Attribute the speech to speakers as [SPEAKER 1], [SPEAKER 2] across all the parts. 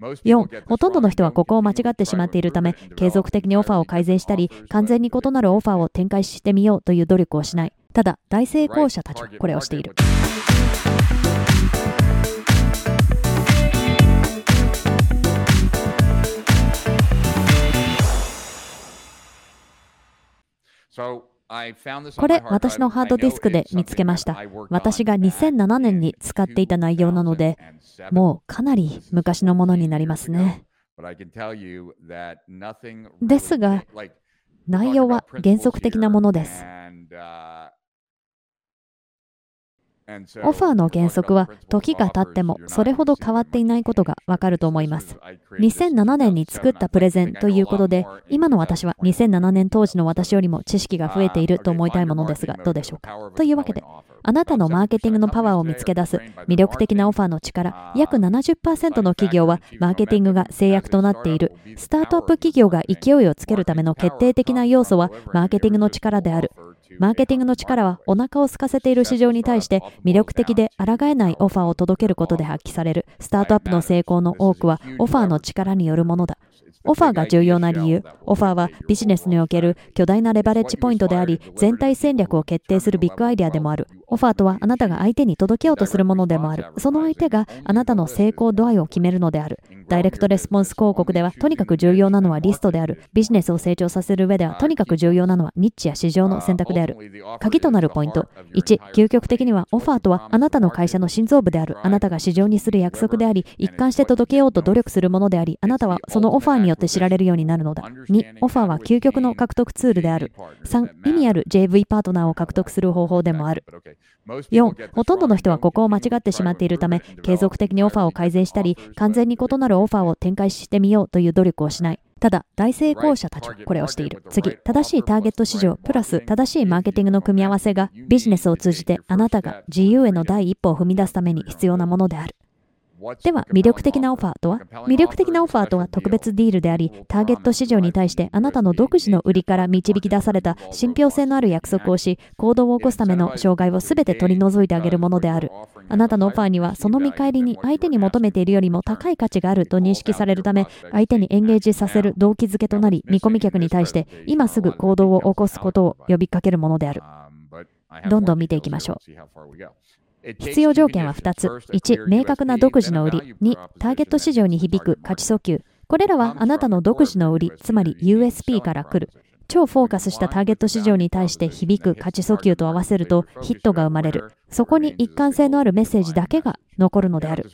[SPEAKER 1] 4、ほとんどの人はここを間違ってしまっているため、継続的にオファーを改善したり、完全に異なるオファーを展開してみようという努力をしない。ただ、大成功者たちはこれをしている。これ、私のハードディスクで見つけました。私が2007年に使っていた内容なので、もうかなり昔のものになりますね。ですが、内容は原則的なものです。オファーの原則は時が経ってもそれほど変わっていないことがわかると思います。2007年に作ったプレゼンということで、今の私は2007年当時の私よりも知識が増えていると思いたいものですが、どうでしょうか。というわけで、あなたのマーケティングのパワーを見つけ出す魅力的なオファーの力、約70%の企業はマーケティングが制約となっている。スタートアップ企業が勢いをつけるための決定的な要素はマーケティングの力である。マーケティングの力はお腹を空かせている市場に対して魅力的で抗えないオファーを届けることで発揮されるスタートアップの成功の多くはオファーの力によるものだ。オファーが重要な理由、オファーはビジネスにおける巨大なレバレッジポイントであり、全体戦略を決定するビッグアイデアでもある。オファーとはあなたが相手に届けようとするものでもある。その相手があなたの成功度合いを決めるのである。ダイレクトレスポンス広告ではとにかく重要なのはリストである。ビジネスを成長させる上ではとにかく重要なのはニッチや市場の選択である。鍵となるポイント。1、究極的にはオファーとはあなたの会社の心臓部である。あなたが市場にする約束であり、一貫して届けようと努力するものであり、あなたはそのオファーによって知られるようになるのだ。2、オファーは究極の獲得ツールである。3、意味ある JV パートナーを獲得する方法でもある。4、ほとんどの人はここを間違ってしまっているため、継続的にオファーを改善したり、完全に異なるオファーを展開してみようという努力をしない。ただ、大成功者たちはこれをしている。次、正しいターゲット市場、プラス正しいマーケティングの組み合わせが、ビジネスを通じてあなたが自由への第一歩を踏み出すために必要なものである。では、魅力的なオファーとは魅力的なオファーとは特別ディールであり、ターゲット市場に対してあなたの独自の売りから導き出された信憑性のある約束をし、行動を起こすための障害を全て取り除いてあげるものである。あなたのオファーにはその見返りに相手に求めているよりも高い価値があると認識されるため、相手にエンゲージさせる動機づけとなり、見込み客に対して今すぐ行動を起こすことを呼びかけるものである。どんどん見ていきましょう。必要条件は2つ。1、明確な独自の売り。2、ターゲット市場に響く価値訴求。これらはあなたの独自の売り、つまり USP から来る。超フォーカスしたターゲット市場に対して響く価値訴求と合わせるとヒットが生まれる。そこに一貫性のあるメッセージだけが残るのである。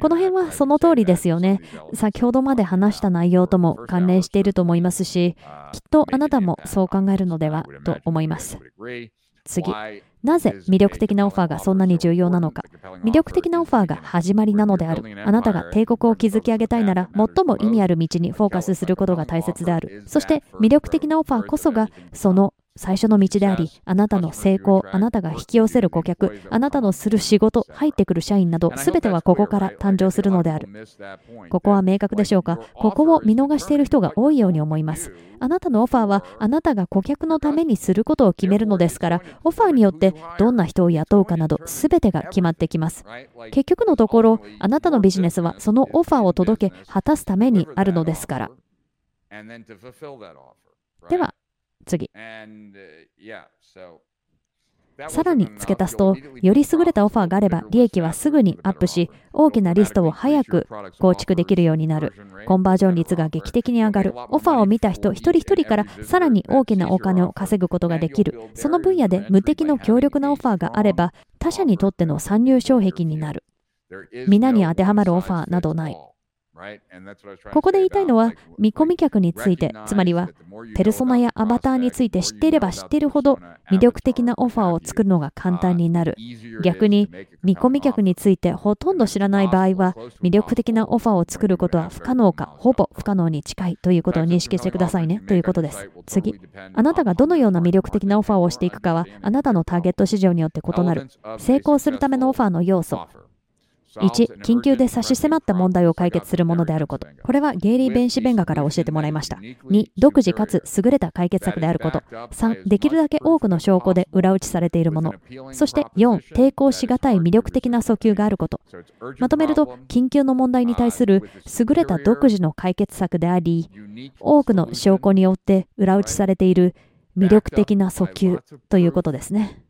[SPEAKER 1] この辺はその通りですよね。先ほどまで話した内容とも関連していると思いますし、きっとあなたもそう考えるのではと思います。次。なぜ魅力的なオファーがそんなに重要なのか。魅力的なオファーが始まりなのである。あなたが帝国を築き上げたいなら、最も意味ある道にフォーカスすることが大切である。そして、魅力的なオファーこそが、その最初の道であり、あなたの成功、あなたが引き寄せる顧客、あなたのする仕事、入ってくる社員など、すべてはここから誕生するのである。ここは明確でしょうか？ここを見逃している人が多いように思います。あなたのオファーは、あなたが顧客のためにすることを決めるのですから、オファーによってどんな人を雇うかなど、すべてが決まってきます。結局のところ、あなたのビジネスはそのオファーを届け、果たすためにあるのですから。では、次。さらに付け足すと、より優れたオファーがあれば、利益はすぐにアップし、大きなリストを早く構築できるようになる。コンバージョン率が劇的に上がる。オファーを見た人一人一人からさらに大きなお金を稼ぐことができる。その分野で無敵の強力なオファーがあれば、他社にとっての参入障壁になる。皆に当てはまるオファーなどない。ここで言いたいのは、見込み客について、つまりは、ペルソナやアバターについて知っていれば知っているほど、魅力的なオファーを作るのが簡単になる。逆に、見込み客についてほとんど知らない場合は、魅力的なオファーを作ることは不可能か、ほぼ不可能に近いということを認識してくださいね、ということです。次。あなたがどのような魅力的なオファーをしていくかは、あなたのターゲット市場によって異なる。成功するためのオファーの要素。1、緊急で差し迫った問題を解決するものであること。これはゲイリー弁士弁護から教えてもらいました。2、独自かつ優れた解決策であること。3、できるだけ多くの証拠で裏打ちされているもの。そして4、抵抗しがたい魅力的な訴求があること。まとめると、緊急の問題に対する優れた独自の解決策であり、多くの証拠によって裏打ちされている魅力的な訴求ということですね。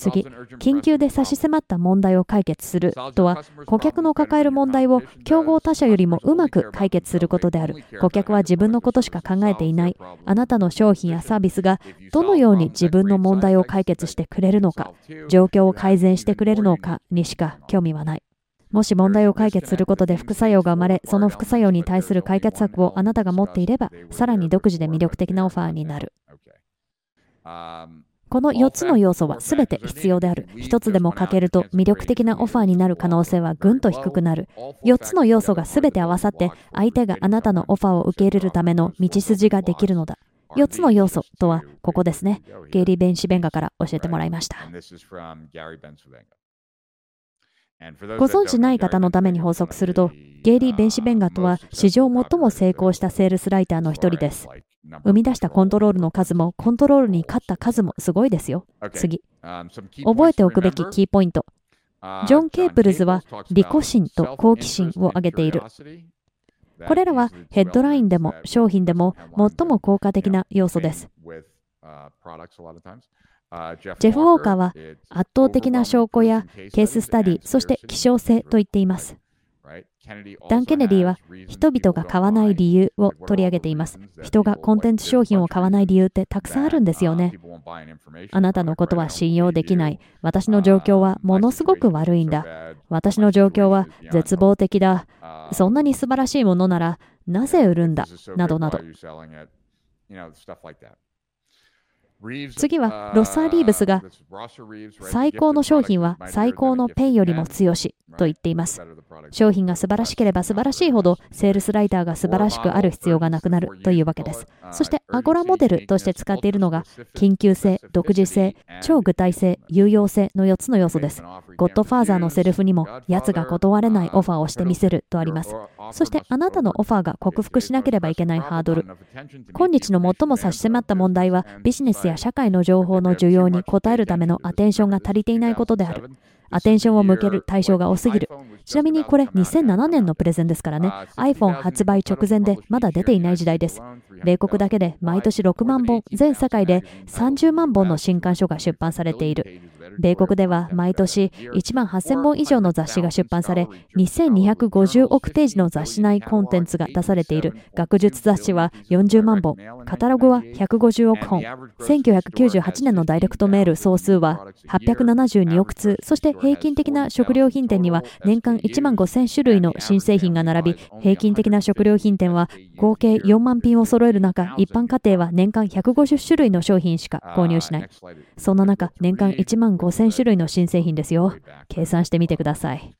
[SPEAKER 1] 次、緊急で差し迫った問題を解決するとは、顧客の抱える問題を競合他社よりもうまく解決することである。顧客は自分のことしか考えていない。あなたの商品やサービスがどのように自分の問題を解決してくれるのか、状況を改善してくれるのかにしか興味はない。もし問題を解決することで副作用が生まれ、その副作用に対する解決策をあなたが持っていれば、さらに独自で魅力的なオファーになる。この4つの要素は全て必要である。1つでも欠けると魅力的なオファーになる可能性はぐんと低くなる。4つの要素が全て合わさって相手があなたのオファーを受け入れるための道筋ができるのだ。4つの要素とはここですね。ゲイリー・ベンシベンガから教えてもらいました。ご存知ない方のために補足すると、ゲイリー・ベンシベンガとは史上最も成功したセールスライターの一人です。生み出したコントロールの数もコントロールに勝った数もすごいですよ。次。覚えておくべきキーポイント。ジョン・ケープルズは利己心と好奇心を挙げている。これらはヘッドラインでも商品でも最も効果的な要素です。ジェフ・ウォーカーは圧倒的な証拠やケーススタディ、そして希少性と言っています。ダン・ケネディは人々が買わない理由を取り上げています。人がコンテンツ商品を買わない理由ってたくさんあるんですよね。あなたのことは信用できない。私の状況はものすごく悪いんだ。私の状況は絶望的だ。そんなに素晴らしいものならなぜ売るんだ？などなど。次はロッサー・リーブスが最高の商品は最高のペイよりも強しと言っています。商品が素晴らしければ素晴らしいほどセールスライターが素晴らしくある必要がなくなるというわけです。そしてアゴラモデルとして使っているのが緊急性、独自性、超具体性、有用性の4つの要素です。ゴッドファーザーのセルフにも奴が断れないオファーをしてみせるとあります。そしてあなたのオファーが克服しなければいけないハードル。今日の最も差し迫った問題はビジネスや社会の情報の需要に応えるためのアテンションが足りていないことである。アテンションを向ける対象が多すぎる。ちなみにこれ2007年のプレゼンですからね。iPhone 発売直前でまだ出ていない時代です。米国だけで毎年6万本、全世界で30万本の新刊書が出版されている。米国では毎年1万8000本以上の雑誌が出版され、2250億ページの雑誌内コンテンツが出されている。学術雑誌は40万本、カタログは150億本、1998年のダイレクトメール総数は872億通、そして平均的な食料品店には年間1万5000種類の新製品が並び、平均的な食料品店は合計4万品を揃える中、一般家庭は年間150種類の商品しか購入しない。そんな中、年間1万5000種類の新製品ですよ。計算してみてください。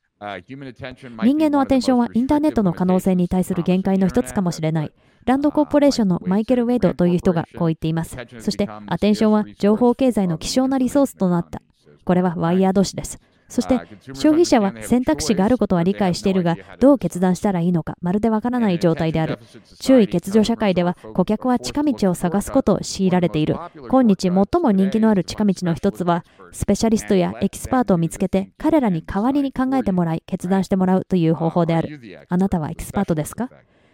[SPEAKER 1] 人間のアテンションはインターネットの可能性に対する限界の一つかもしれない。ランドコーポレーションのマイケル・ウェイドという人がこう言っています。そしてアテンションは情報経済の希少なリソースとなった。これはワイヤード紙です。そして消費者は選択肢があることは理解しているが、どう決断したらいいのか、まるでわからない状態である。注意欠如社会では、顧客は近道を探すことを強いられている。今日最も人気のある近道の一つは、スペシャリストやエキスパートを見つけて、彼らに代わりに考えてもらい、決断してもらうという方法である。あなたはエキスパートですか？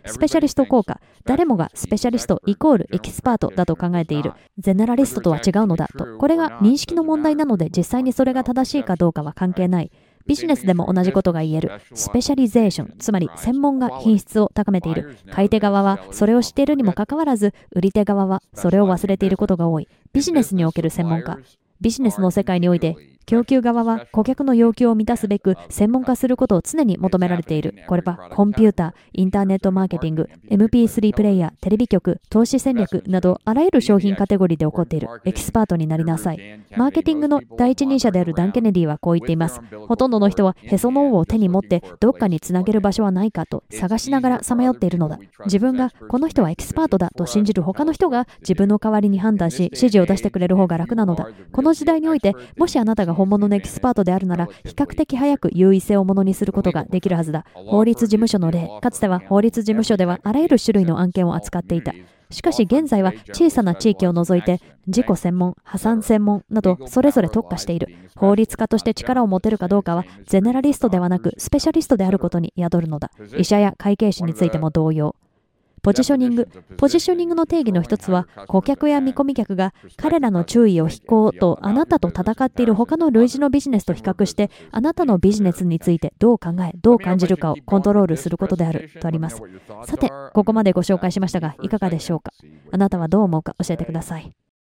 [SPEAKER 1] スペシャリスト効果。誰もがスペシャリストイコールエキスパートだと考えている。ゼネラリストとは違うのだと。これが認識の問題なので実際にそれが正しいかどうかは関係ない。ビジネスでも同じことが言える。スペシャリゼーション、つまり専門が品質を高めている。買い手側はそれを知っているにもかかわらず、売り手側はそれを忘れていることが多い。ビジネスにおける専門家。ビジネスの世界において供給側は顧客の要求を満たすべく専門化することを常に求められている。これはコンピューター、インターネットマーケティング、MP3 プレイヤー、テレビ局、投資戦略などあらゆる商品カテゴリーで起こっている。エキスパートになりなさい。マーケティングの第一人者であるダン・ケネディはこう言っています。ほとんどの人はへその緒を手に持ってどっかにつなげる場所はないかと探しながらさまよっているのだ。自分がこの人はエキスパートだと信じる他の人が自分の代わりに判断し指示を出してくれる方が楽なのだ。この時代においてもしあなたが本物のエキスパートであるなら、比較的早く優位性をものにすることができるはずだ。法律事務所の例、かつては法律事務所ではあらゆる種類の案件を扱っていた。しかし現在は小さな地域を除いて自己専門、破産専門などそれぞれ特化している。法律家として力を持てるかどうかはゼネラリストではなくスペシャリストであることに宿るのだ。医者や会計士についても同様。ポジショニング。ポジショニングの定義の一つは、顧客や見込み客が彼らの注意を引こうとあなたと戦っている他の類似のビジネスと比較して、あなたのビジネスについてどう考え、どう感じるかをコントロールすることであるとあります。さて、ここまでご紹介しましたが、いかがでしょうか？あなたはどう思うか教えてください。